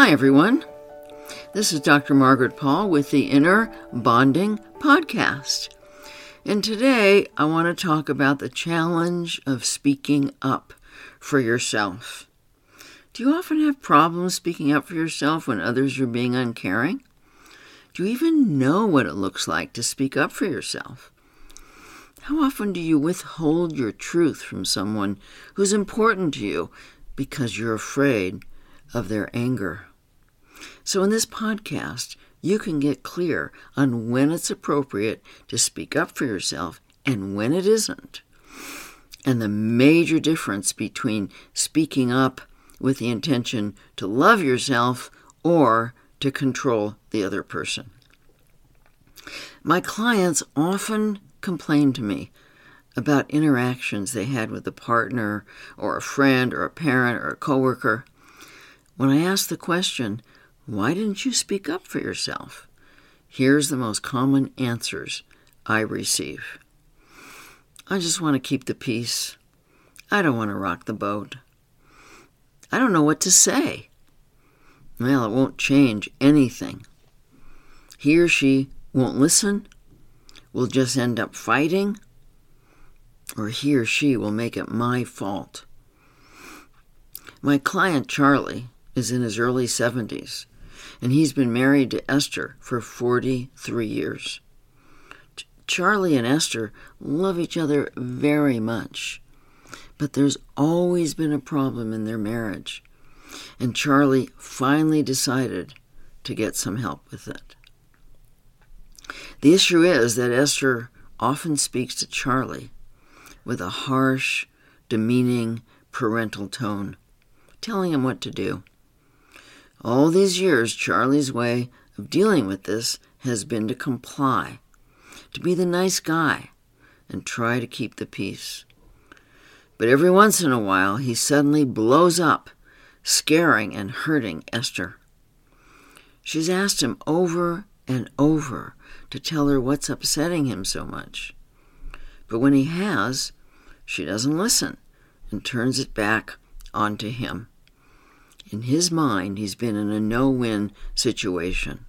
Hi, everyone. This is Dr. Margaret Paul with the Inner Bonding Podcast. And today I want to talk about the challenge of speaking up for yourself. Do you often have problems speaking up for yourself when others are being uncaring? Do you even know what it looks like to speak up for yourself? How often do you withhold your truth from someone who's important to you because you're afraid of their anger? So, in this podcast, you can get clear on when it's appropriate to speak up for yourself and when it isn't, and the major difference between speaking up with the intention to love yourself or to control the other person. My clients often complain to me about interactions they had with a partner or a friend or a parent or a coworker. When I ask the question, why didn't you speak up for yourself? Here's the most common answers I receive. I just want to keep the peace. I don't want to rock the boat. I don't know what to say. Well, it won't change anything. He or she won't listen, will just end up fighting, or he or she will make it my fault. My client Charlie is in his early 70s, and he's been married to Esther for 43 years. Charlie and Esther love each other very much, but there's always been a problem in their marriage, and Charlie finally decided to get some help with it. The issue is that Esther often speaks to Charlie with a harsh, demeaning parental tone, telling him what to do. All these years, Charlie's way of dealing with this has been to comply, to be the nice guy, and try to keep the peace. But every once in a while, he suddenly blows up, scaring and hurting Esther. She's asked him over and over to tell her what's upsetting him so much. But when he has, she doesn't listen and turns it back onto him. In his mind, he's been in a no win situation.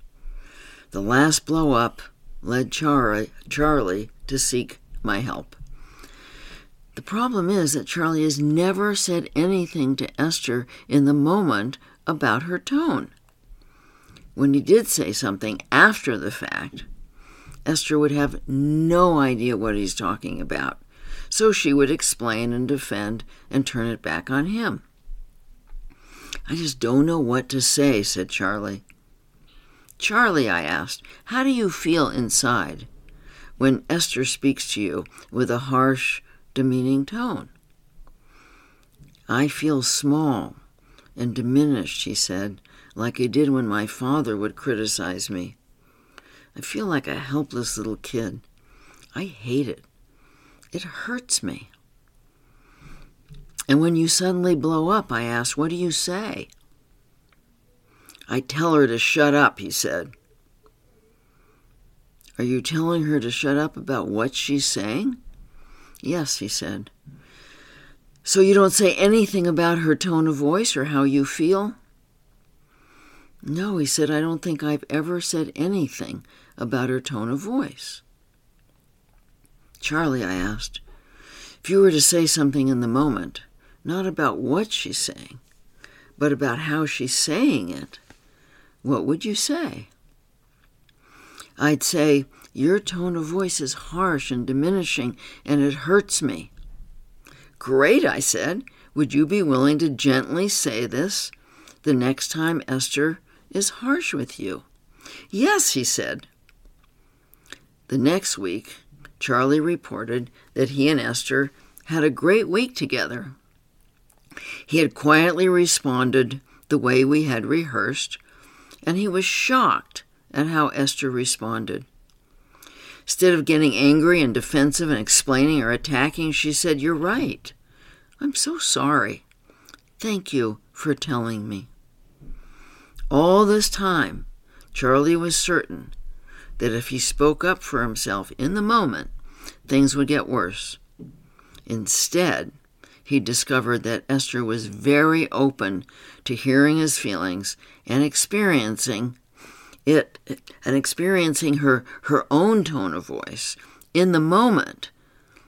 The last blow up led Charlie, Charlie to seek my help. The problem is that Charlie has never said anything to Esther in the moment about her tone. When he did say something after the fact, Esther would have no idea what he's talking about, so she would explain and defend and turn it back on him. I just don't know what to say, said Charlie. Charlie, I asked, how do you feel inside when Esther speaks to you with a harsh, demeaning tone? I feel small and diminished, he said, like I did when my father would criticize me. I feel like a helpless little kid. I hate it. It hurts me. And when you suddenly blow up, I ask, What do you say? I tell her to shut up, he said. Are you telling her to shut up about what she's saying? Yes, he said. So you don't say anything about her tone of voice or how you feel? No, he said, I don't think I've ever said anything about her tone of voice. Charlie, I asked, if you were to say something in the moment, not about what she's saying, but about how she's saying it, what would you say? I'd say, Your tone of voice is harsh and diminishing, and it hurts me. Great, I said. Would you be willing to gently say this the next time Esther is harsh with you. Yes, he said. The next week, Charlie reported that he and Esther had a great week together. He had quietly responded the way we had rehearsed, and he was shocked at how Esther responded. Instead of getting angry and defensive and explaining or attacking, she said, You're right. I'm so sorry. Thank you for telling me. All this time, Charlie was certain that if he spoke up for himself in the moment, things would get worse. Instead, he discovered that Esther was very open to hearing his feelings and experiencing it and experiencing her her own tone of voice in the moment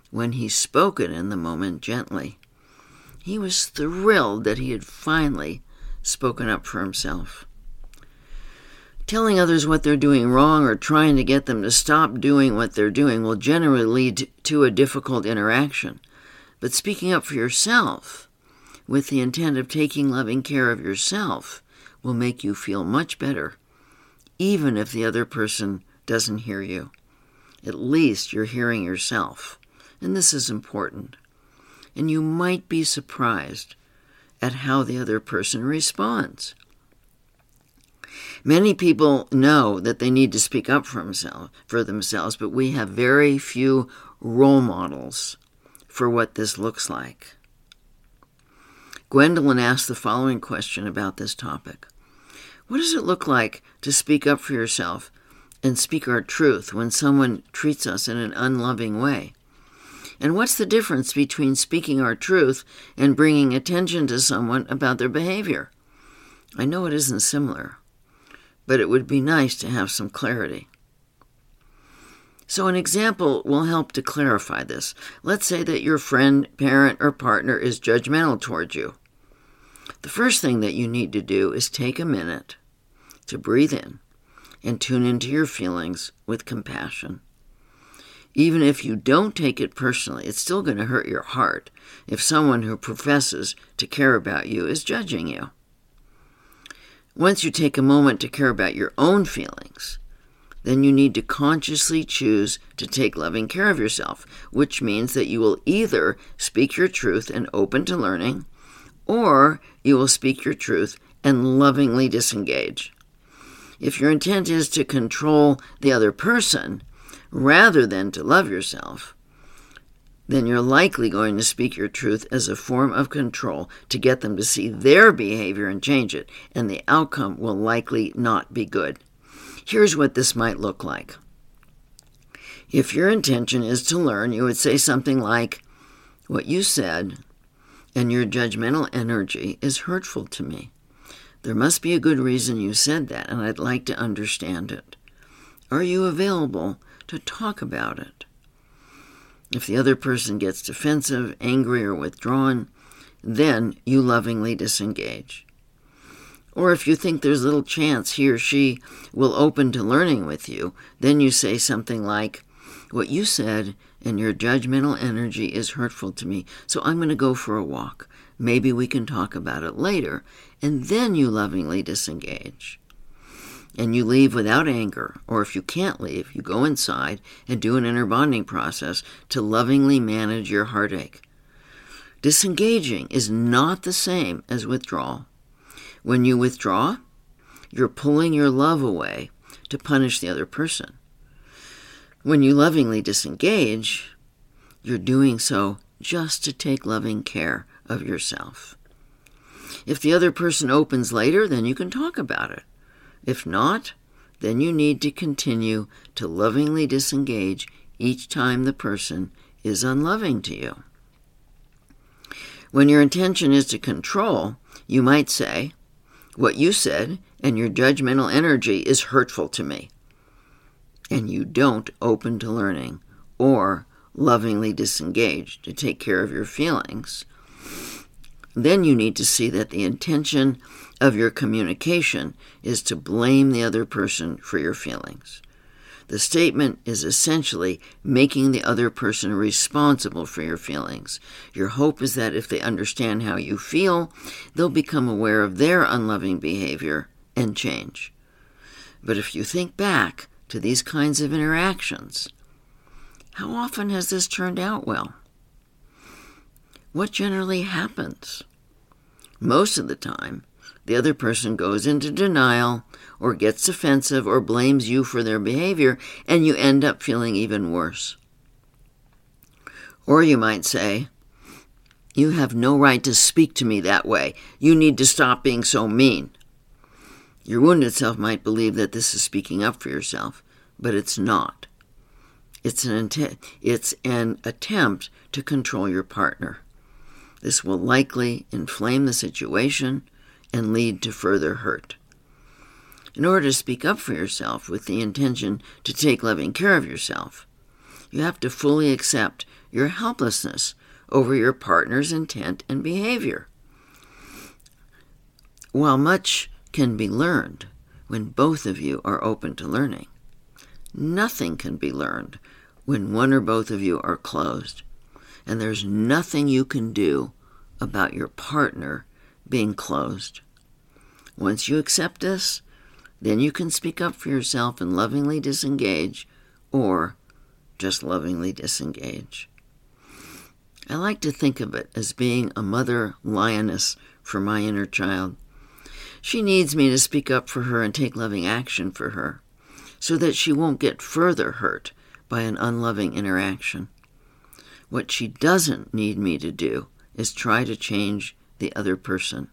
when he spoke it in the moment gently. He was thrilled that he had finally spoken up for himself. Telling others what they're doing wrong or trying to get them to stop doing what they're doing will generally lead to a difficult interaction. But speaking up for yourself, with the intent of taking loving care of yourself, will make you feel much better, even if the other person doesn't hear you. At least you're hearing yourself, and this is important and you might be surprised at how the other person responds. Many people know that they need to speak up for, themselves, but we have very few role models for what this looks like. Gwendolyn asked the following question about this topic What does it look like to speak up for yourself and speak our truth when someone treats us in an unloving way? And what's the difference between speaking our truth and bringing attention to someone about their behavior? I know it isn't similar, but it would be nice to have some clarity. So, an example will help to clarify this. Let's say that your friend, parent, or partner is judgmental towards you. The first thing that you need to do is take a minute to breathe in and tune into your feelings with compassion even if you don't take it personally, it's still going to hurt your heart if someone who professes to care about you is judging you. Once you take a moment to care about your own feelings, then you need to consciously choose to take loving care of yourself, which means that you will either speak your truth and open to learning, or you will speak your truth and lovingly disengage. If your intent is to control the other person, rather than to love yourself, then you're likely going to speak your truth as a form of control to get them to see their behavior and change it, and the outcome will likely not be good. Here's what this might look like. If your intention is to learn, you would say something like, What you said and your judgmental energy is hurtful to me. There must be a good reason you said that, and I'd like to understand it. Are you available to talk about it. If the other person gets defensive, angry, or withdrawn, then you lovingly disengage. Or if you think there's little chance he or she will open to learning with you, then you say something like, What you said and your judgmental energy is hurtful to me, so I'm going to go for a walk. Maybe we can talk about it later. And then you lovingly disengage and you leave without anger, or if you can't leave, you go inside and do an inner bonding process to lovingly manage your heartache. Disengaging is not the same as withdrawal. When you withdraw, you're pulling your love away to punish the other person. When you lovingly disengage, you're doing so just to take loving care of yourself. If the other person opens later, then you can talk about it. If not, then you need to continue to lovingly disengage each time the person is unloving to you. When your intention is to control, you might say, What you said and your judgmental energy is hurtful to me. And you don't open to learning or lovingly disengage to take care of your feelings. Then you need to see that the intention of your communication is to blame the other person for your feelings. The statement is essentially making the other person responsible for your feelings. Your hope is that if they understand how you feel, they'll become aware of their unloving behavior and change. But if you think back to these kinds of interactions, how often has this turned out well? What generally happens? Most of the time, the other person goes into denial or gets offensive or blames you for their behavior, and you end up feeling even worse. Or you might say, You have no right to speak to me that way. You need to stop being so mean. Your wounded self might believe that this is speaking up for yourself, but it's not. It's an, it's an attempt to control your partner. This will likely inflame the situation and lead to further hurt. In order to speak up for yourself with the intention to take loving care of yourself, you have to fully accept your helplessness over your partner's intent and behavior. While much can be learned when both of you are open to learning, nothing can be learned when one or both of you are closed, and there's nothing you can do about your partner being closed. Once you accept this, then you can speak up for yourself and lovingly disengage, or just lovingly disengage. I like to think of it as being a mother lioness for my inner child. She needs me to speak up for her and take loving action for her so that she won't get further hurt by an unloving interaction. What she doesn't need me to do is try to change the other person,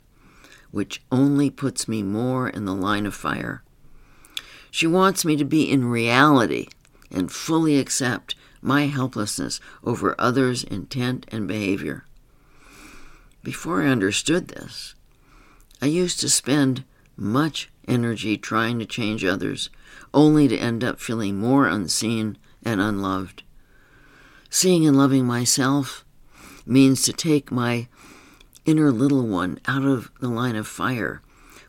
which only puts me more in the line of fire. She wants me to be in reality and fully accept my helplessness over others' intent and behavior. Before I understood this, I used to spend much energy trying to change others, only to end up feeling more unseen and unloved. Seeing and loving myself means to take my inner little one out of the line of fire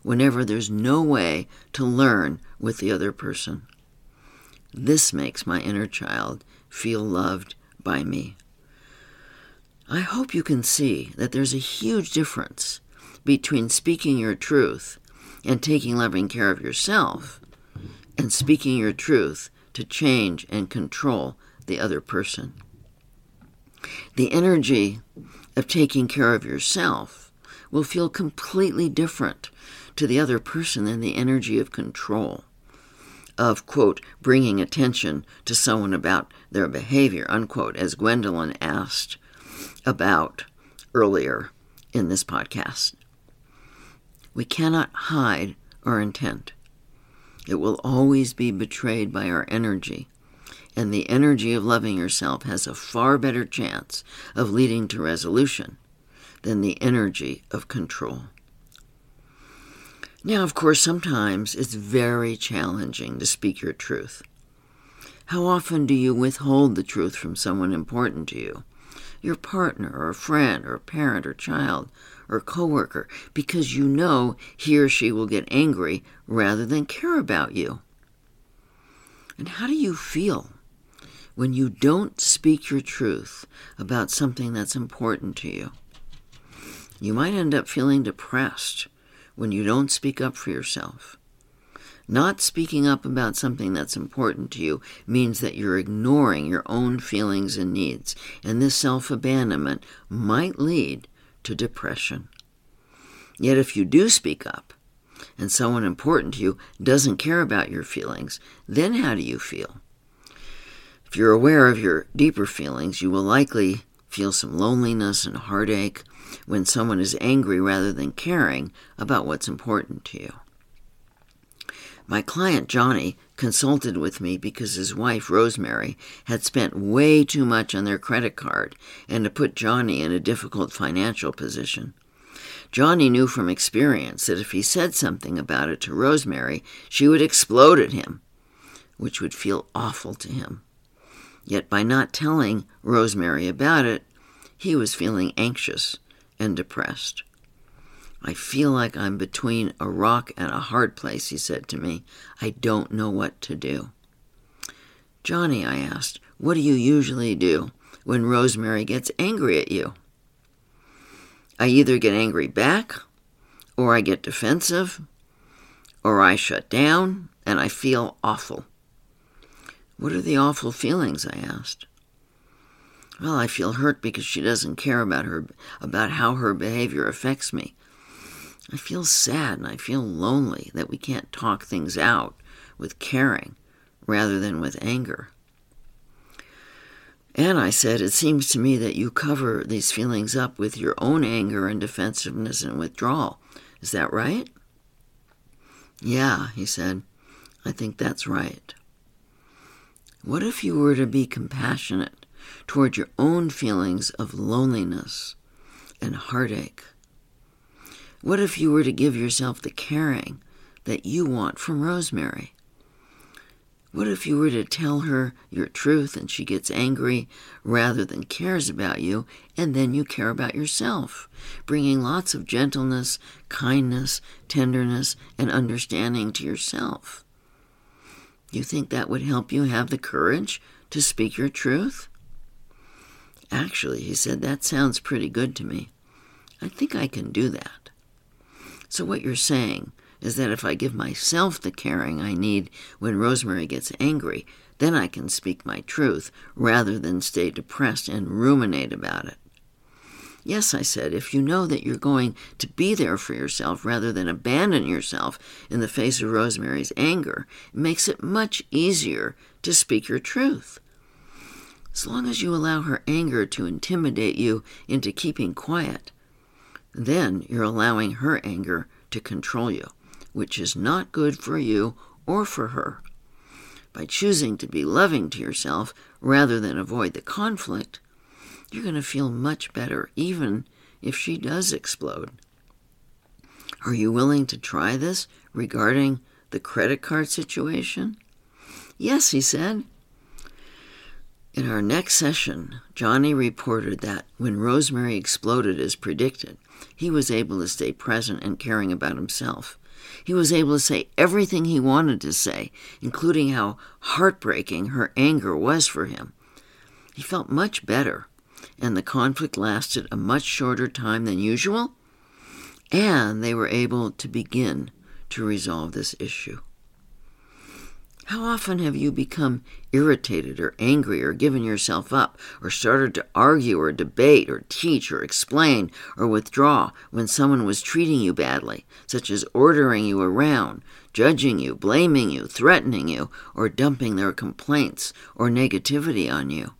whenever there's no way to learn with the other person. This makes my inner child feel loved by me. I hope you can see that there's a huge difference between speaking your truth and taking loving care of yourself and speaking your truth to change and control the other person. The energy of taking care of yourself will feel completely different to the other person than the energy of control, of, quote, bringing attention to someone about their behavior, unquote, as Gwendolyn asked about earlier in this podcast. We cannot hide our intent. It will always be betrayed by our energy. And the energy of loving yourself has a far better chance of leading to resolution than the energy of control. Now, of course, sometimes it's very challenging to speak your truth. How often do you withhold the truth from someone important to you? Your partner, or a friend, or a parent, or child, or coworker, because you know he or she will get angry rather than care about you. And how do you feel when you don't speak your truth about something that's important to you? You might end up feeling depressed when you don't speak up for yourself. Not speaking up about something that's important to you means that you're ignoring your own feelings and needs, and this self abandonment might lead to depression. Yet, if you do speak up, and someone important to you doesn't care about your feelings, then how do you feel? If you're aware of your deeper feelings, you will likely feel some loneliness and heartache when someone is angry rather than caring about what's important to you. My client Johnny consulted with me because his wife Rosemary had spent way too much on their credit card and to put Johnny in a difficult financial position. Johnny knew from experience that if he said something about it to Rosemary, she would explode at him, which would feel awful to him. Yet by not telling Rosemary about it, he was feeling anxious and depressed. I feel like I'm between a rock and a hard place, he said to me. I don't know what to do. Johnny, I asked, what do you usually do when Rosemary gets angry at you? I either get angry back, or I get defensive, or I shut down and I feel awful. What are the awful feelings? I asked. Well, I feel hurt because she doesn't care about her about how her behavior affects me. I feel sad and I feel lonely that we can't talk things out with caring rather than with anger. And I said, It seems to me that you cover these feelings up with your own anger and defensiveness and withdrawal. Is that right? Yeah, he said, I think that's right. What if you were to be compassionate toward your own feelings of loneliness and heartache? What if you were to give yourself the caring that you want from Rosemary? What if you were to tell her your truth and she gets angry rather than cares about you, and then you care about yourself, bringing lots of gentleness, kindness, tenderness, and understanding to yourself? You think that would help you have the courage to speak your truth? Actually, he said, that sounds pretty good to me. I think I can do that. So, what you're saying is that if I give myself the caring I need when Rosemary gets angry, then I can speak my truth rather than stay depressed and ruminate about it. Yes, I said, if you know that you're going to be there for yourself rather than abandon yourself in the face of Rosemary's anger, it makes it much easier to speak your truth. As long as you allow her anger to intimidate you into keeping quiet, then you're allowing her anger to control you which is not good for you or for her. By choosing to be loving to yourself rather than avoid the conflict, you're going to feel much better, even if she does explode. Are you willing to try this regarding the credit card situation? Yes, he said. In our next session, Johnny reported that when Rosemary exploded as predicted, he was able to stay present and caring about himself. He was able to say everything he wanted to say, including how heartbreaking her anger was for him. He felt much better, and the conflict lasted a much shorter time than usual, and they were able to begin to resolve this issue. How often have you become irritated or angry or given yourself up or started to argue or debate or teach or explain or withdraw when someone was treating you badly, such as ordering you around, judging you, blaming you, threatening you, or dumping their complaints or negativity on you?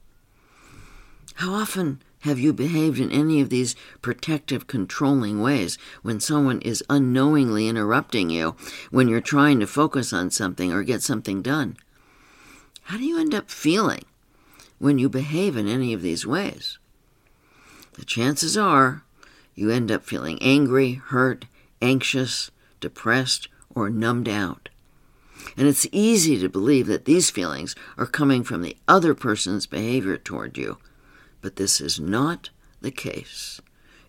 How often have you behaved in any of these protective, controlling ways when someone is unknowingly interrupting you when you're trying to focus on something or get something done? How do you end up feeling when you behave in any of these ways? The chances are you end up feeling angry, hurt, anxious, depressed, or numbed out. And it's easy to believe that these feelings are coming from the other person's behavior toward you but this is not the case.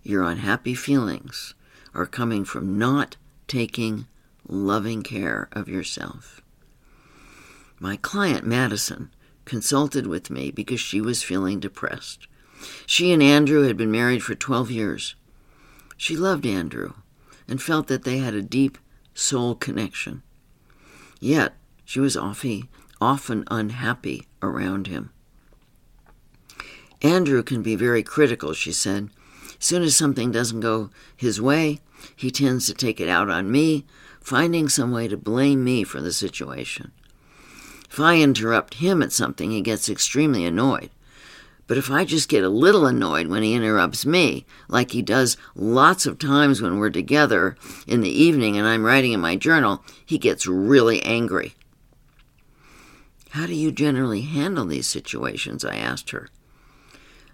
Your unhappy feelings are coming from not taking loving care of yourself. My client, Madison, consulted with me because she was feeling depressed. She and Andrew had been married for 12 years. She loved Andrew and felt that they had a deep soul connection. Yet, she was often unhappy around him. Andrew can be very critical, she said. As soon as something doesn't go his way, he tends to take it out on me, finding some way to blame me for the situation. If I interrupt him at something, he gets extremely annoyed. But if I just get a little annoyed when he interrupts me, like he does lots of times when we're together in the evening and I'm writing in my journal, he gets really angry. How do you generally handle these situations? I asked her.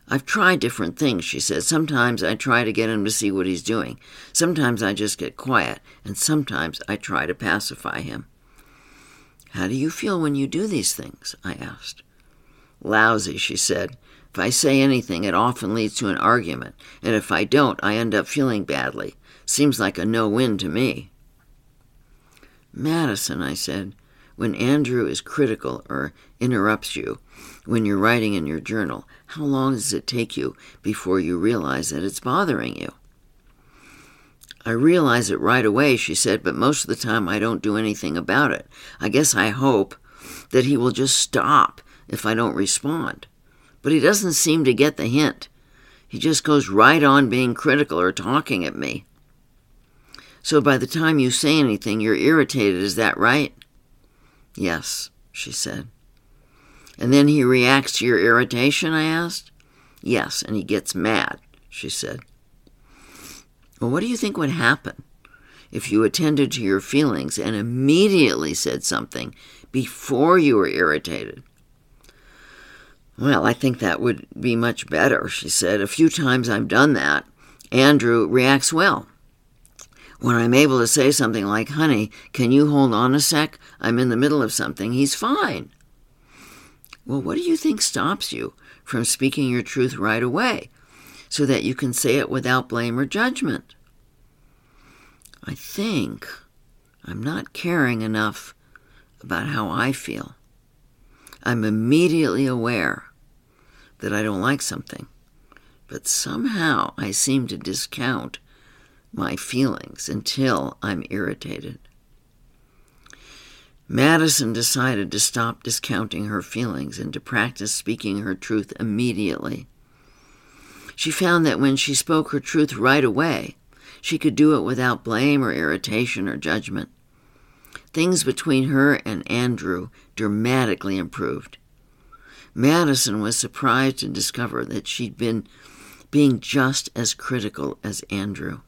I've tried different things, she says. Sometimes I try to get him to see what he's doing. Sometimes I just get quiet, and sometimes I try to pacify him. How do you feel when you do these things? I asked. Lousy, she said. If I say anything, it often leads to an argument, and if I don't, I end up feeling badly. Seems like a no win to me. Madison, I said, when Andrew is critical or interrupts you when you're writing in your journal, how long does it take you before you realize that it's bothering you? I realize it right away, she said, but most of the time I don't do anything about it. I guess I hope that he will just stop if I don't respond. But he doesn't seem to get the hint. He just goes right on being critical or talking at me. So by the time you say anything, you're irritated, is that right? Yes, she said. And then he reacts to your irritation? I asked. Yes, and he gets mad, she said. Well, what do you think would happen if you attended to your feelings and immediately said something before you were irritated? Well, I think that would be much better, she said. A few times I've done that, Andrew reacts well. When I'm able to say something like, honey, can you hold on a sec? I'm in the middle of something, he's fine. Well, what do you think stops you from speaking your truth right away so that you can say it without blame or judgment? I think I'm not caring enough about how I feel. I'm immediately aware that I don't like something, but somehow I seem to discount my feelings until I'm irritated. Madison decided to stop discounting her feelings and to practice speaking her truth immediately. She found that when she spoke her truth right away, she could do it without blame or irritation or judgment. Things between her and Andrew dramatically improved. Madison was surprised to discover that she'd been being just as critical as Andrew.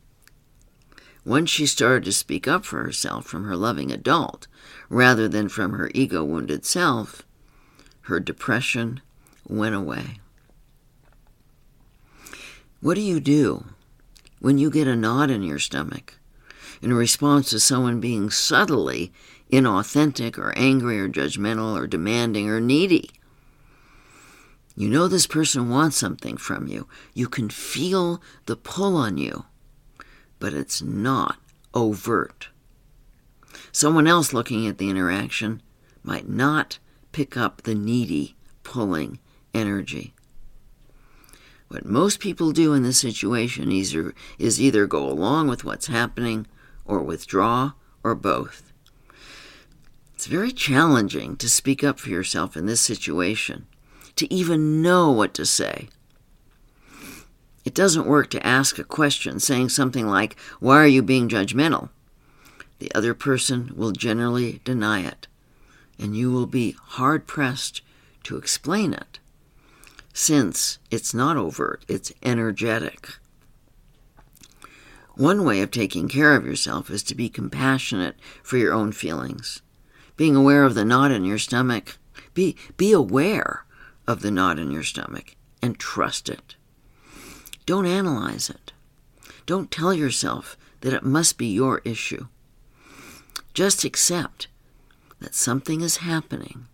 Once she started to speak up for herself from her loving adult rather than from her ego wounded self, her depression went away. What do you do when you get a knot in your stomach in response to someone being subtly inauthentic or angry or judgmental or demanding or needy? You know this person wants something from you. You can feel the pull on you but it's not overt. Someone else looking at the interaction might not pick up the needy, pulling energy. What most people do in this situation is either go along with what's happening or withdraw or both. It's very challenging to speak up for yourself in this situation, to even know what to say. It doesn't work to ask a question saying something like, Why are you being judgmental? The other person will generally deny it, and you will be hard pressed to explain it, since it's not overt, it's energetic. One way of taking care of yourself is to be compassionate for your own feelings. Being aware of the knot in your stomach, be, be aware of the knot in your stomach and trust it. Don't analyze it. Don't tell yourself that it must be your issue. Just accept that something is happening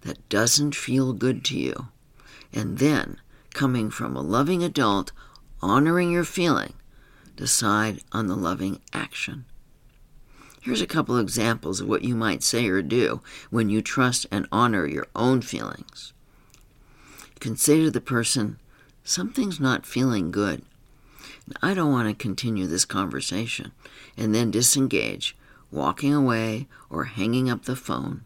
that doesn't feel good to you. And then, coming from a loving adult, honoring your feeling, decide on the loving action. Here's a couple examples of what you might say or do when you trust and honor your own feelings. To the person, something's not feeling good. I don't want to continue this conversation and then disengage, walking away or hanging up the phone.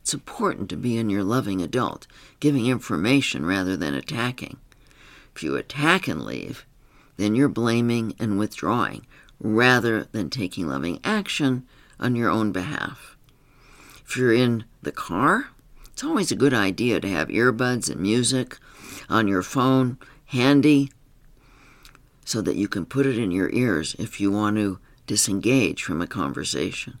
It's important to be in your loving adult, giving information rather than attacking. If you attack and leave, then you're blaming and withdrawing rather than taking loving action on your own behalf. If you're in the car, it's always a good idea to have earbuds and music on your phone handy so that you can put it in your ears if you want to disengage from a conversation.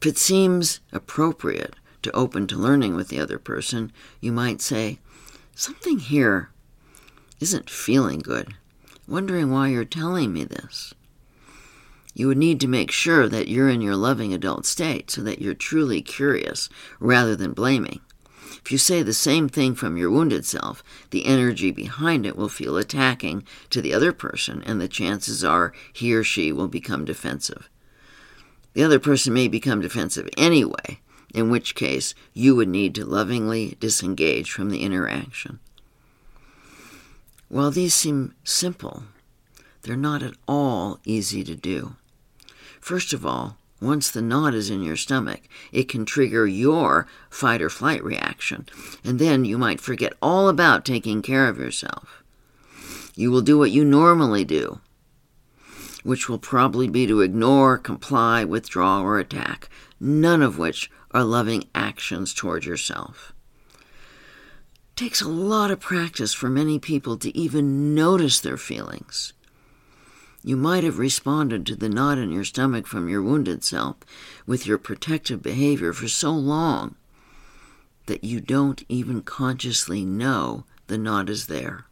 If it seems appropriate to open to learning with the other person, you might say, Something here isn't feeling good. Wondering why you're telling me this. You would need to make sure that you're in your loving adult state so that you're truly curious rather than blaming. If you say the same thing from your wounded self, the energy behind it will feel attacking to the other person, and the chances are he or she will become defensive. The other person may become defensive anyway, in which case you would need to lovingly disengage from the interaction. While these seem simple, they're not at all easy to do. First of all, once the knot is in your stomach, it can trigger your fight or flight reaction, and then you might forget all about taking care of yourself. You will do what you normally do, which will probably be to ignore, comply, withdraw, or attack, none of which are loving actions toward yourself. It takes a lot of practice for many people to even notice their feelings. You might have responded to the knot in your stomach from your wounded self with your protective behavior for so long that you don't even consciously know the knot is there.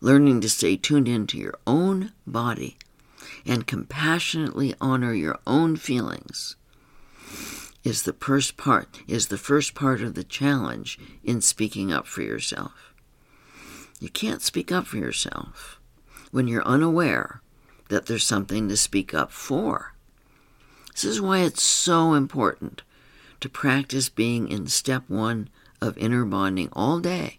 learning to stay tuned into your own body and compassionately honor your own feelings is the first part is the first part of the challenge in speaking up for yourself. You can't speak up for yourself when you're unaware that there's something to speak up for. This is why it's so important to practice being in step 1 of inner bonding all day,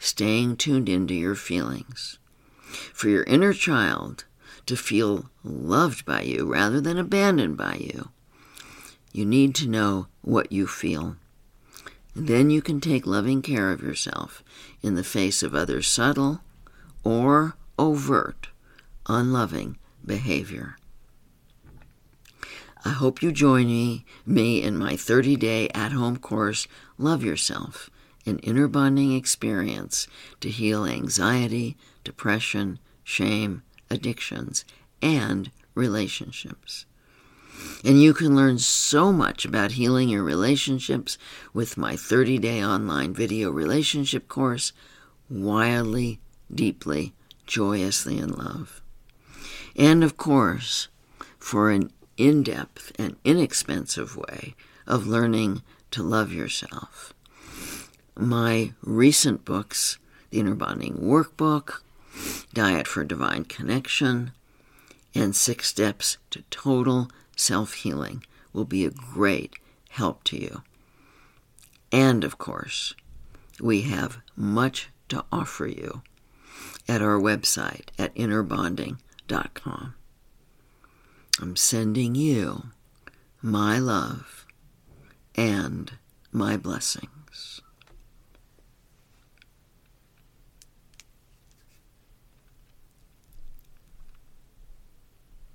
staying tuned into your feelings. For your inner child to feel loved by you rather than abandoned by you, you need to know what you feel. then you can take loving care of yourself in the face of other subtle or overt unloving behavior. I hope you join me, me in my 30 day at home course, Love Yourself, an inner bonding experience to heal anxiety, depression, shame, addictions, and relationships. And you can learn so much about healing your relationships with my 30 day online video relationship course, Wildly, Deeply, Joyously in Love. And of course, for an in depth and inexpensive way of learning to love yourself. My recent books, The Inner Bonding Workbook, Diet for Divine Connection, and Six Steps to Total Self Healing will be a great help to you. And of course, we have much to offer you at our website at innerbonding.com. I'm sending you my love and my blessings.